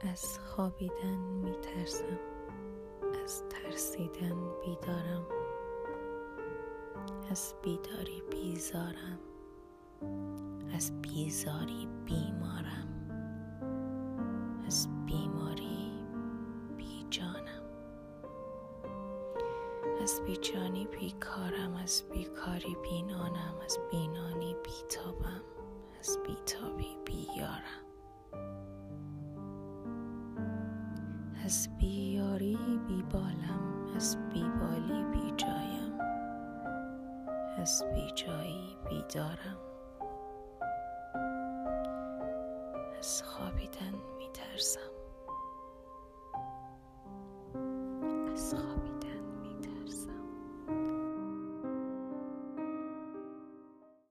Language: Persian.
از خوابیدن میترسم از ترسیدن بیدارم از بیداری بیزارم از بیزاری بیمارم از بیماری بیجانم از بیجانی بیکارم از بیکاری بینانم از بینانی بیتابم از بیتابی از بیاری بیبالم از بیبالی بیجایم از بیجایی بیدارم از خوابیدن میترسم